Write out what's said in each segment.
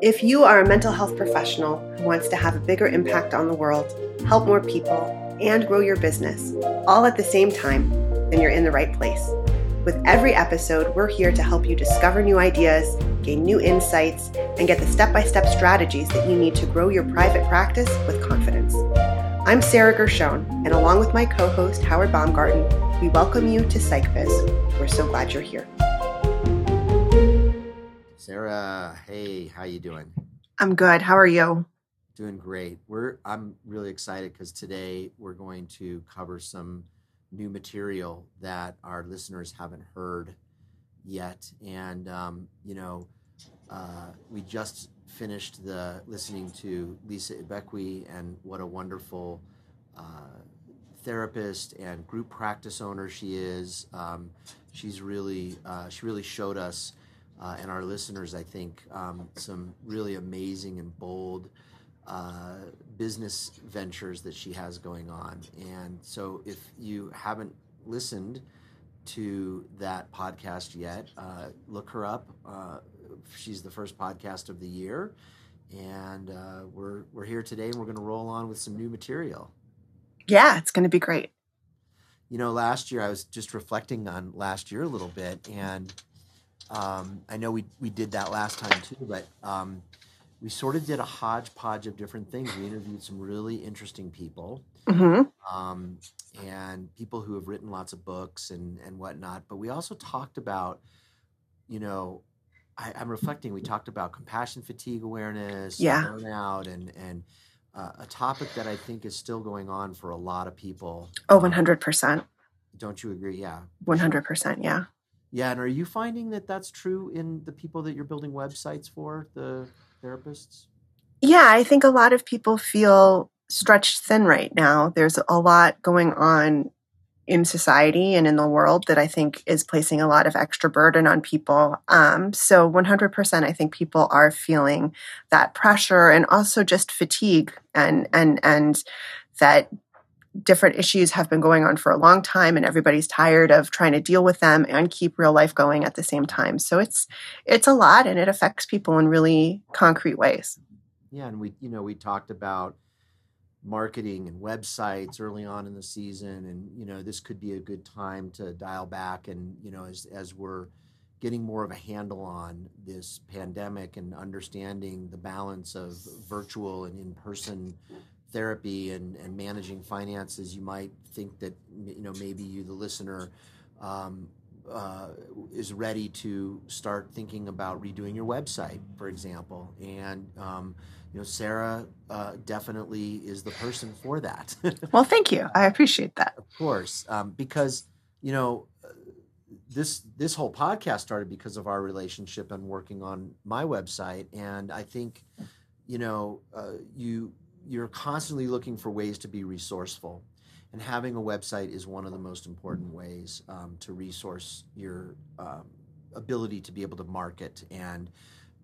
If you are a mental health professional who wants to have a bigger impact on the world, help more people, and grow your business all at the same time, then you're in the right place. With every episode, we're here to help you discover new ideas, gain new insights, and get the step by step strategies that you need to grow your private practice with confidence. I'm Sarah Gershon, and along with my co host, Howard Baumgarten, we welcome you to PsychBiz. We're so glad you're here. Sarah, hey, how you doing? I'm good. How are you? Doing great. We're I'm really excited because today we're going to cover some new material that our listeners haven't heard yet, and um, you know, uh, we just finished the listening to Lisa Ibekwe, and what a wonderful uh, therapist and group practice owner she is. Um, she's really uh, she really showed us uh, and our listeners, I think, um, some really amazing and bold uh, business ventures that she has going on. And so, if you haven't listened to that podcast yet, uh, look her up. Uh, she's the first podcast of the year, and uh, we're we're here today, and we're going to roll on with some new material. Yeah, it's going to be great. You know, last year I was just reflecting on last year a little bit, and um, I know we we did that last time too, but um, we sort of did a hodgepodge of different things. We interviewed some really interesting people, Mm-hmm. um, and people who have written lots of books and and whatnot. But we also talked about, you know, I, I'm reflecting. We talked about compassion fatigue awareness, Yeah. burnout, and and uh, a topic that I think is still going on for a lot of people. Oh, Um, 100%. Don't you agree? Yeah. 100%. Yeah. Yeah, and are you finding that that's true in the people that you're building websites for, the therapists? Yeah, I think a lot of people feel stretched thin right now. There's a lot going on in society and in the world that I think is placing a lot of extra burden on people. Um, so 100%, I think people are feeling that pressure and also just fatigue and and and that different issues have been going on for a long time and everybody's tired of trying to deal with them and keep real life going at the same time. So it's it's a lot and it affects people in really concrete ways. Yeah, and we, you know, we talked about marketing and websites early on in the season, and you know, this could be a good time to dial back and you know, as as we're getting more of a handle on this pandemic and understanding the balance of virtual and in-person therapy and, and managing finances, you might think that you know maybe you, the listener, um, uh, is ready to start thinking about redoing your website, for example. And um, you know, Sarah uh, definitely is the person for that. Well, thank you. I appreciate that. of course, um, because you know this this whole podcast started because of our relationship and working on my website, and I think you know uh, you you're constantly looking for ways to be resourceful, and having a website is one of the most important ways um, to resource your um, ability to be able to market and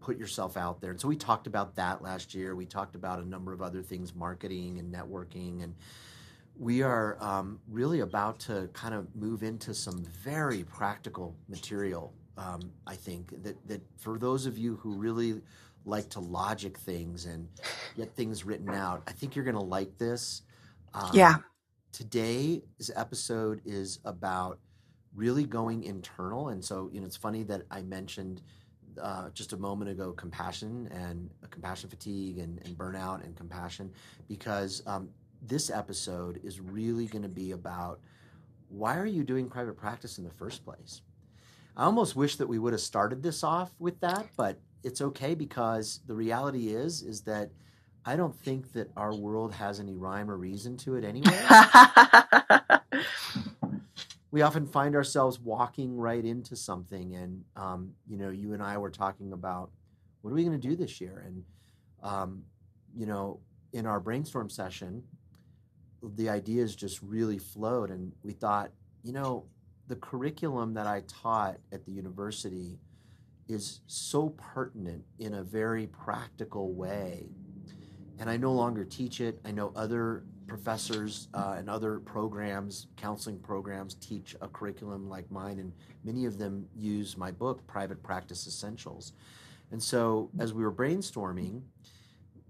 put yourself out there. And so we talked about that last year. We talked about a number of other things, marketing and networking, and we are um, really about to kind of move into some very practical material. Um, I think that that for those of you who really like to logic things and get things written out, I think you're going to like this. Um, Yeah. Today's episode is about really going internal, and so you know it's funny that I mentioned uh, just a moment ago compassion and uh, compassion fatigue and, and burnout and compassion because um, this episode is really going to be about why are you doing private practice in the first place i almost wish that we would have started this off with that but it's okay because the reality is is that i don't think that our world has any rhyme or reason to it anyway. We often find ourselves walking right into something and um, you know you and i were talking about what are we going to do this year? And um, you know in our brainstorm session the ideas just really flowed and we thought you know the curriculum that i taught at the university is so pertinent in a very practical way and I no longer teach it. I know other professors uh, and other programs, counseling programs, teach a curriculum like mine, and many of them use my book, Private Practice Essentials. And so, as we were brainstorming,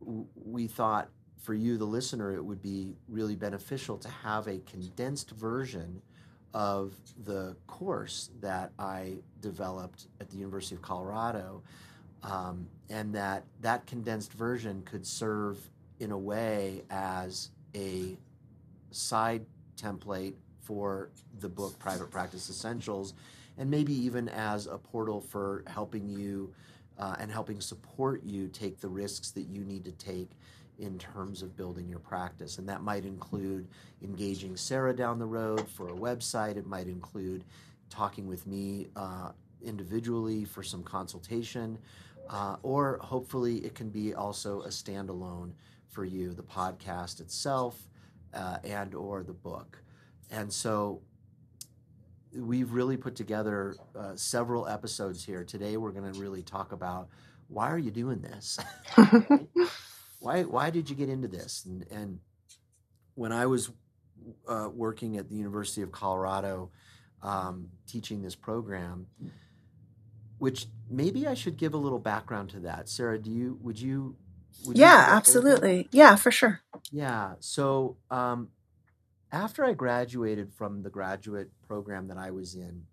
we thought for you, the listener, it would be really beneficial to have a condensed version of the course that I developed at the University of Colorado, um, and that that condensed version could serve in a way as a side template for the book Private Practice Essentials, and maybe even as a portal for helping you uh, and helping support you take the risks that you need to take in terms of building your practice. And that might include engaging Sarah down the road for a website, it might include talking with me uh, individually for some consultation. Uh, or hopefully, it can be also a standalone for you, the podcast itself, uh, and or the book. And so we've really put together uh, several episodes here. Today we're going to really talk about why are you doing this? why why did you get into this? And, and when I was uh, working at the University of Colorado, um, teaching this program, which maybe I should give a little background to that. Sarah, do you would you? Would yeah, you absolutely. Yeah, for sure. Yeah. So um, after I graduated from the graduate program that I was in,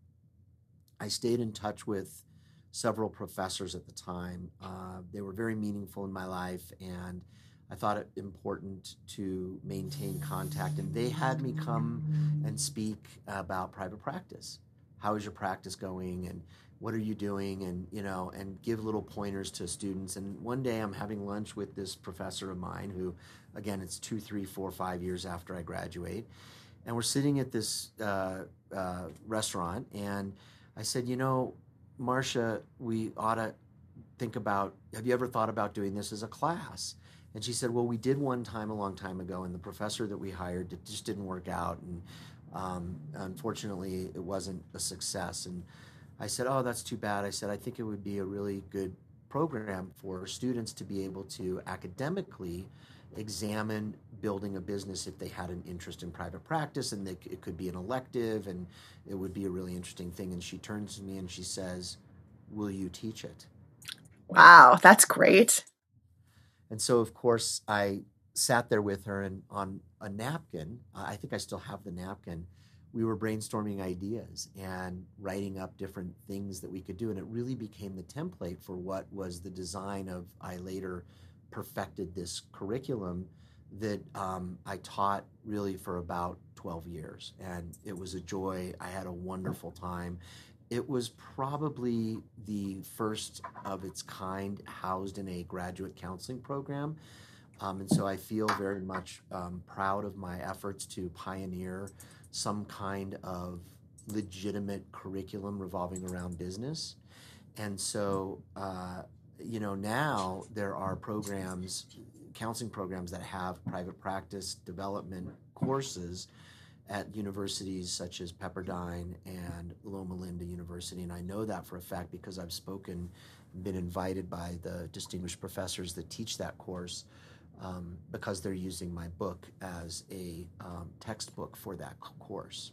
I stayed in touch with several professors at the time. Uh, they were very meaningful in my life, and I thought it important to maintain contact. And they had me come and speak about private practice. How is your practice going? And what are you doing? And you know, and give little pointers to students. And one day, I'm having lunch with this professor of mine who Again, it's two, three, four, five years after I graduate. And we're sitting at this uh, uh, restaurant, and I said, You know, Marcia, we ought to think about have you ever thought about doing this as a class? And she said, Well, we did one time a long time ago, and the professor that we hired it just didn't work out. And um, unfortunately, it wasn't a success. And I said, Oh, that's too bad. I said, I think it would be a really good program for students to be able to academically examine building a business if they had an interest in private practice and they, it could be an elective and it would be a really interesting thing. And she turns to me and she says will you teach it? Wow that's great. And so of course i sat there with her and on a napkin i think i still have the napkin we were brainstorming ideas and writing up different things that we could do. And it really became the template for what was the design of i later perfected this curriculum that um, I taught really for about 12 years. And it was a joy. I had a wonderful time. It was probably the first of its kind housed in a graduate counseling program. Um, and so I feel very much um, proud of my efforts to pioneer some kind of legitimate curriculum revolving around business. And so uh, you know, now there are programs, counseling programs that have private practice development courses at universities such as Pepperdine and Loma Linda University. And I know that for a fact because I've spoken, been invited by the distinguished professors that teach that course um, because they're using my book as a um, textbook for that course.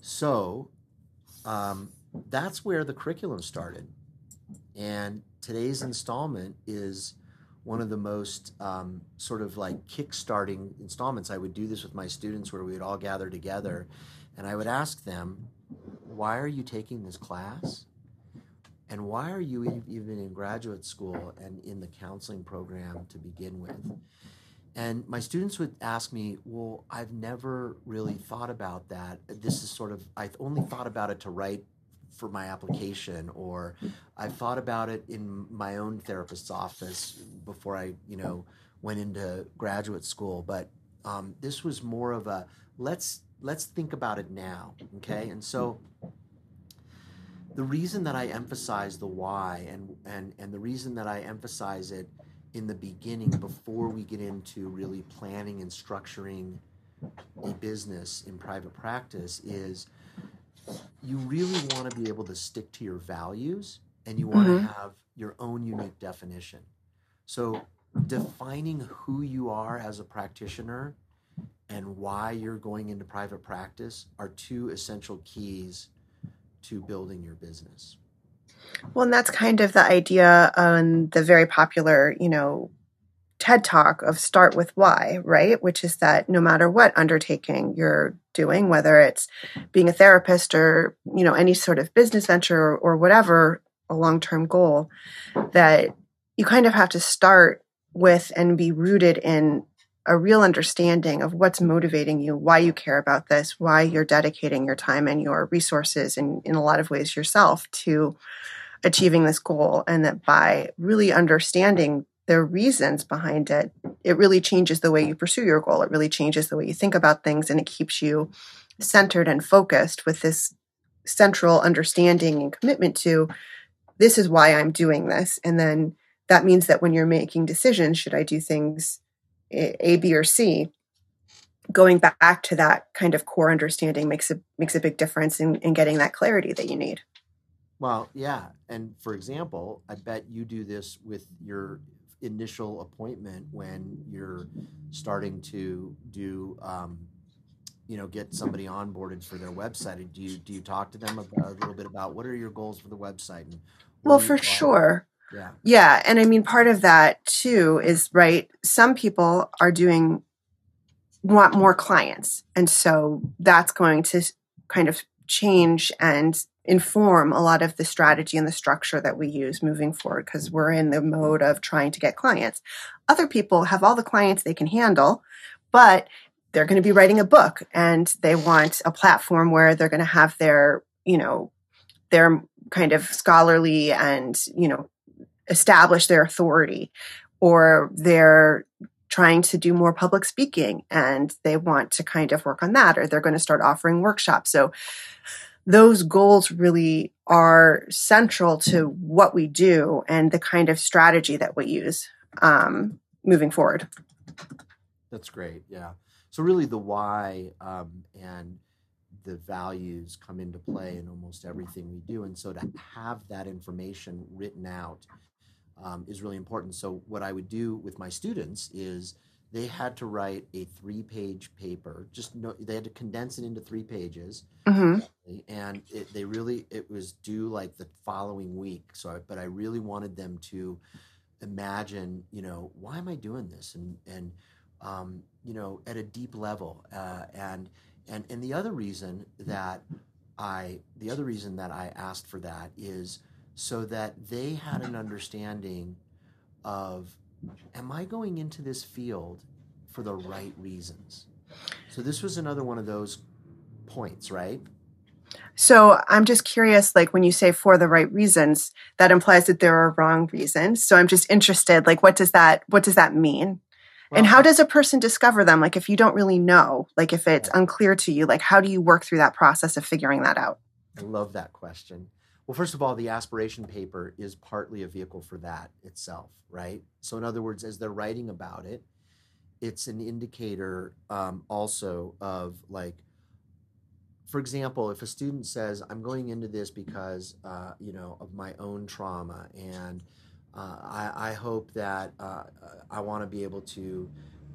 So, um, that's where the curriculum started. And today's installment is one of the most um, sort of like kick-starting installments. I would do this with my students where we would all gather together and I would ask them, why are you taking this class? And why are you even in graduate school and in the counseling program to begin with? And my students would ask me, Well, I've never really thought about that. This is sort of, I've only thought about it to write for my application or I've thought about it in my own therapist's office before I, you know, went into graduate school. But um, this was more of a let's let's think about it now, okay? And so the reason that I emphasize the why and and and the reason that I emphasize it in the beginning before we get into really planning and structuring a business in private practice is you really want to be able to stick to your values and you want mm-hmm. to have your own unique definition. So, defining who you are as a practitioner and why you're going into private practice are two essential keys to building your business. Well, and that's kind of the idea on the very popular, you know, TED talk of start with why, right? Which is that no matter what undertaking you're doing, whether it's being a therapist or, you know, any sort of business venture or, or whatever, a long term goal, that you kind of have to start with and be rooted in a real understanding of what's motivating you, why you care about this, why you're dedicating your time and your resources and in a lot of ways yourself to achieving this goal. And that by really understanding the reasons behind it, it really changes the way you pursue your goal. It really changes the way you think about things and it keeps you centered and focused with this central understanding and commitment to this is why I'm doing this. And then that means that when you're making decisions, should I do things a, B, or C, going back to that kind of core understanding makes a makes a big difference in, in getting that clarity that you need. Well, yeah. And for example, I bet you do this with your initial appointment when you're starting to do um, you know get somebody onboarded for their website do you do you talk to them about, a little bit about what are your goals for the website and well for sure yeah. Yeah. And I mean, part of that too is, right, some people are doing, want more clients. And so that's going to kind of change and inform a lot of the strategy and the structure that we use moving forward because we're in the mode of trying to get clients. Other people have all the clients they can handle, but they're going to be writing a book and they want a platform where they're going to have their, you know, their kind of scholarly and, you know, establish their authority or they're trying to do more public speaking and they want to kind of work on that or they're going to start offering workshops. So those goals really are central to what we do and the kind of strategy that we use um, moving forward. That's great. Yeah. So really the why um, and the values come into play in almost everything we do. And so to have that information written out um, is really important. So what I would do with my students is they had to write a three-page paper. Just no, they had to condense it into three pages, mm-hmm. and it, they really it was due like the following week. So, I, but I really wanted them to imagine, you know, why am I doing this, and and um, you know, at a deep level, uh, and and and the other reason that I the other reason that I asked for that is so that they had an understanding of am I going into this field for the right reasons? So this was another one of those points, right? So I'm just curious, like when you say for the right reasons, that implies that there are wrong reasons. So I'm just interested, like what does that what does that mean? Well, and how does a person discover them? Like if you don't really know, like if it's unclear to you, like how do you work through that process of figuring that out? I love that question. Well, first of all, the aspiration paper is partly a vehicle for that itself, right? So, in other words, as they're writing about it, it's an indicator um, also of like, for example, if a student says, "I'm going into this because uh, you know of my own trauma, and uh, I, I, hope that uh, I want to be able to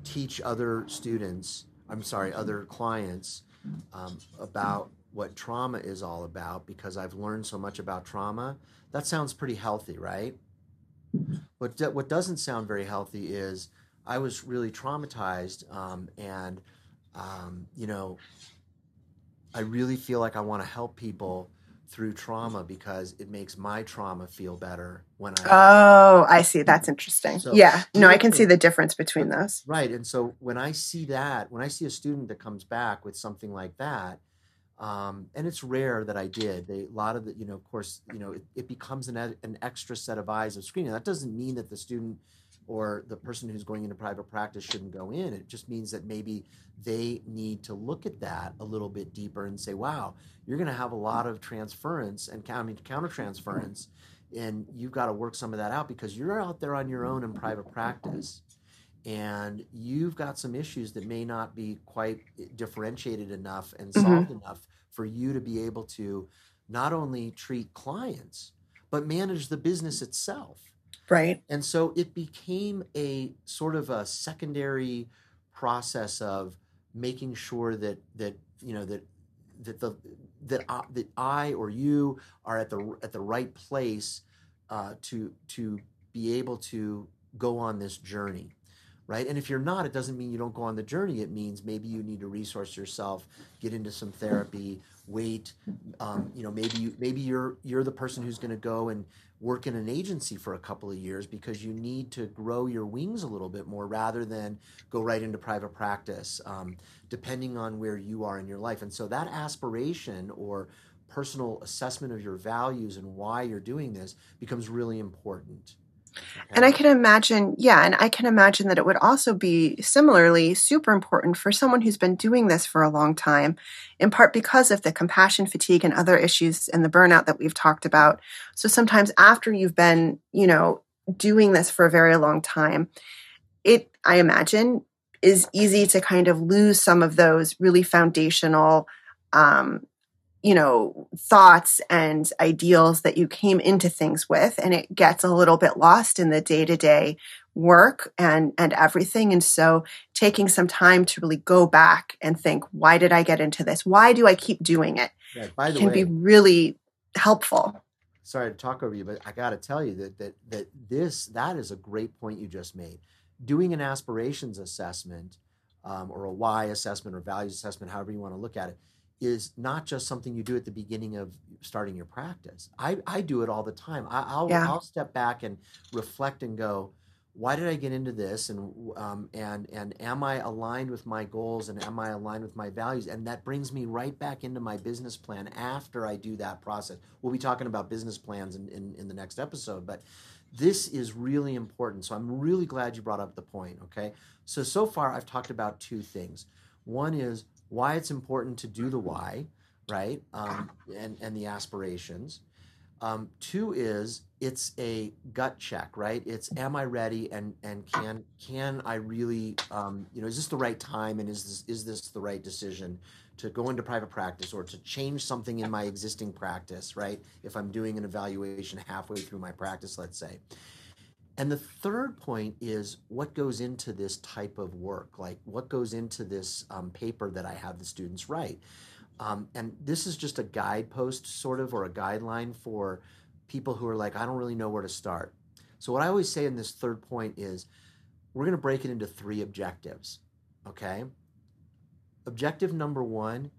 teach other students, I'm sorry, other clients um, about what trauma is all about because I've learned so much about trauma. That sounds pretty healthy, right? What what doesn't sound very healthy is I was really traumatized, um, and um, you know, I really feel like I want to help people through trauma because it makes my trauma feel better when I. Oh, I see. That's interesting. So, yeah. No, I can see the difference between those. Right, and so when I see that, when I see a student that comes back with something like that um, and it's rare that I did. They, a lot of the, you know, of course, you know, it, it becomes an, an extra set of eyes of screening. That doesn't mean that the student or the person who's going into private practice shouldn't go in. It just means that maybe they need to look at that a little bit deeper and say, wow, you're going to have a lot of transference and I mean, counter transference. And you've got to work some of that out because you're out there on your own in private practice and you've got some issues that may not be quite differentiated enough and mm-hmm. solved mm-hmm. enough for you to be able to not only treat clients but manage the business itself right and so it became a sort of a secondary process of making sure that that you know that that the that I, that I or you are at the at the right place uh, to to be able to go on this journey right? And if you're not it doesn't mean you don't go on the journey. It means maybe you need to resource yourself get into some therapy wait um, you know maybe you maybe you're you're the person who's going to go and work in an agency for a couple of years because you need to grow your wings a little bit more rather than go right into private practice um, depending on where you are in your life. And so that aspiration or personal assessment of your values and why you're doing this becomes really important and I can imagine, yeah, and I can imagine that it would also be similarly super important for someone who's been doing this for a long time, in part because of the compassion fatigue and other issues and the burnout that we've talked about. So sometimes after you've been, you know, doing this for a very long time, it, I imagine, is easy to kind of lose some of those really foundational um, you know, thoughts and ideals that you came into things with. And it gets a little bit lost in the day to day work and, and everything. And so taking some time to really go back and think, why did I get into this? Why do I keep doing it? Yeah, by the can way, be really helpful. Sorry to talk over you, but I got to tell you that, that, that this, that is a great point you just made. Doing an aspirations assessment um, or a why assessment or values assessment, however you want to look at it, is not just something you do at the beginning of starting your practice. I, I do it all the time. I, will yeah. I'll step back and reflect and go, why did I get into this? And um, and and am I aligned with my goals and am I aligned with my values? And that brings me right back into my business plan after I do that process. We'll be talking about business plans in, in, in the next episode, but this is really important. So I'm really glad you brought up the point. Okay. So so far I've talked about two things. One is why it's important to do the why, right? Um, and, and the aspirations. Um, two is it's a gut check, right? It's am I ready and and can can I really um, you know is this the right time and is this is this the right decision to go into private practice or to change something in my existing practice, right? If I'm doing an evaluation halfway through my practice, let's say. And the third point is what goes into this type of work, like what goes into this um, paper that I have the students write. Um, and this is just a guidepost, sort of, or a guideline for people who are like, I don't really know where to start. So, what I always say in this third point is we're going to break it into three objectives. Okay. Objective number one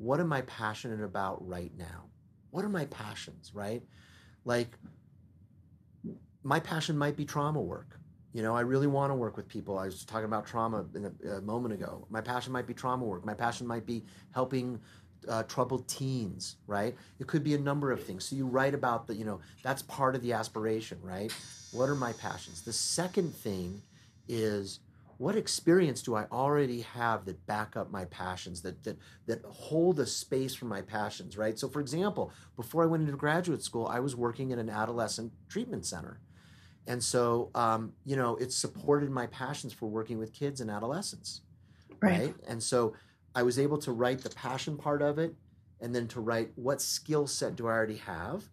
what am I passionate about right now? What are my passions, right? Like, my passion might be trauma work. You know, I really want to work with people. I was talking about trauma a, a moment ago. My passion might be trauma work. My passion might be helping uh, troubled teens, right? It could be a number of things. So you write about the, you know, that's part of the aspiration, right? What are my passions? The second thing is what experience do I already have that back up my passions, that that that hold a space for my passions, right? So for example, before I went into graduate school, I was working in an adolescent treatment center. And so, um, you know, it supported my passions for working with kids and adolescents. Right. right. And so I was able to write the passion part of it and then to write what skill set do I already have?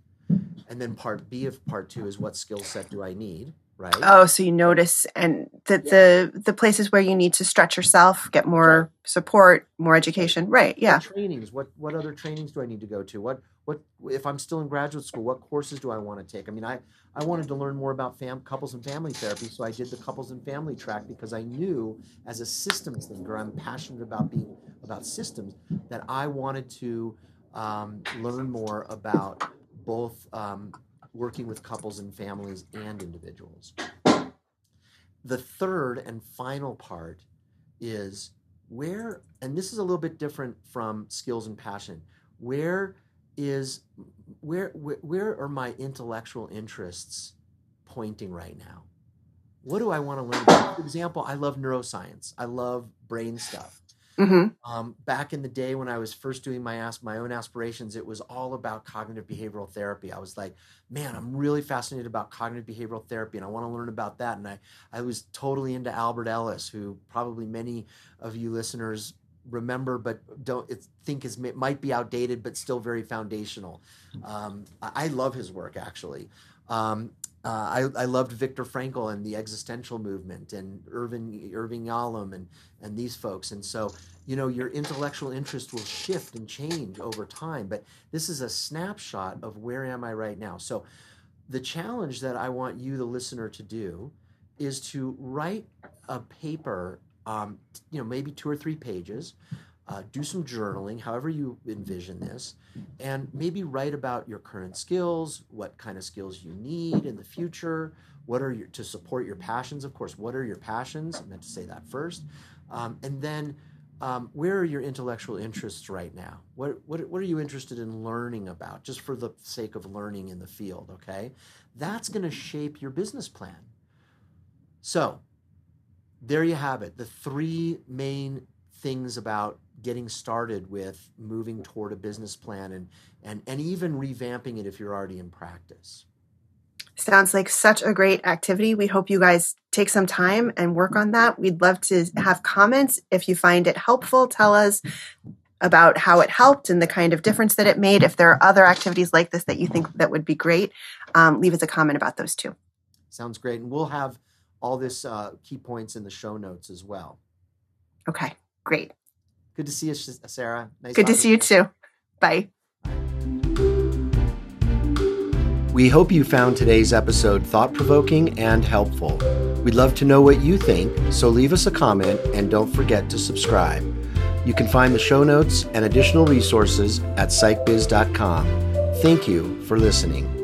And then part B of part two is what skill set do I need? right? Oh, so you notice and that yeah. the the places where you need to stretch yourself, get more right. support, more education, right? Yeah. What trainings. What what other trainings do I need to go to? What what if I'm still in graduate school? What courses do I want to take? I mean, I I wanted to learn more about fam, couples and family therapy, so I did the couples and family track because I knew as a systems thinker, I'm passionate about being about systems that I wanted to um, learn more about both um, working with couples and families and individuals. The third and final part is where, and this is a little bit different from skills and passion, where is where where, where are my intellectual interests pointing right now? What do I want to learn? For example, I love neuroscience. I love brain stuff. Mm-hmm. Um, back in the day when I was first doing my as- my own aspirations, it was all about cognitive behavioral therapy. I was like, man, I'm really fascinated about cognitive behavioral therapy, and I want to learn about that. And I I was totally into Albert Ellis, who probably many of you listeners remember but don't think is might be outdated but still very foundational um, i love his work actually um, uh, I, I loved Viktor Frankl and the existential movement and Irving Irving Yalom and and these folks. And so, you know, your intellectual interest will shift and change over time. But this is a snapshot of where am I right now. So the challenge that I want you, the listener, to do is to write a paper, um, you know, maybe two or three pages. Uh, do some journaling, however you envision this, and maybe write about your current skills, what kind of skills you need in the future, what are your to support your passions. Of course, what are your passions? I meant to say that first, um, and then um, where are your intellectual interests right now? What, what, what are you interested in learning about, just for the sake of learning in the field? Okay, that's going to shape your business plan. So, there you have it. The three main things about getting started with moving toward a business plan and, and, and even revamping it if you're already in practice. Sounds like such a great activity. We hope you guys take some time and work on that. We'd love to have comments. If you find it helpful, tell us about how it helped and the kind of difference that it made. If there are other activities like this that you think that would be great, um, leave us a comment about those too. Sounds great. And we'll have all this uh, key points in the show notes as well. Okay, great. Good to see you, Sarah. Nice Good to see you too. Bye. We hope you found today's episode thought provoking and helpful. We'd love to know what you think, so leave us a comment and don't forget to subscribe. You can find the show notes and additional resources at psychbiz.com. Thank you for listening.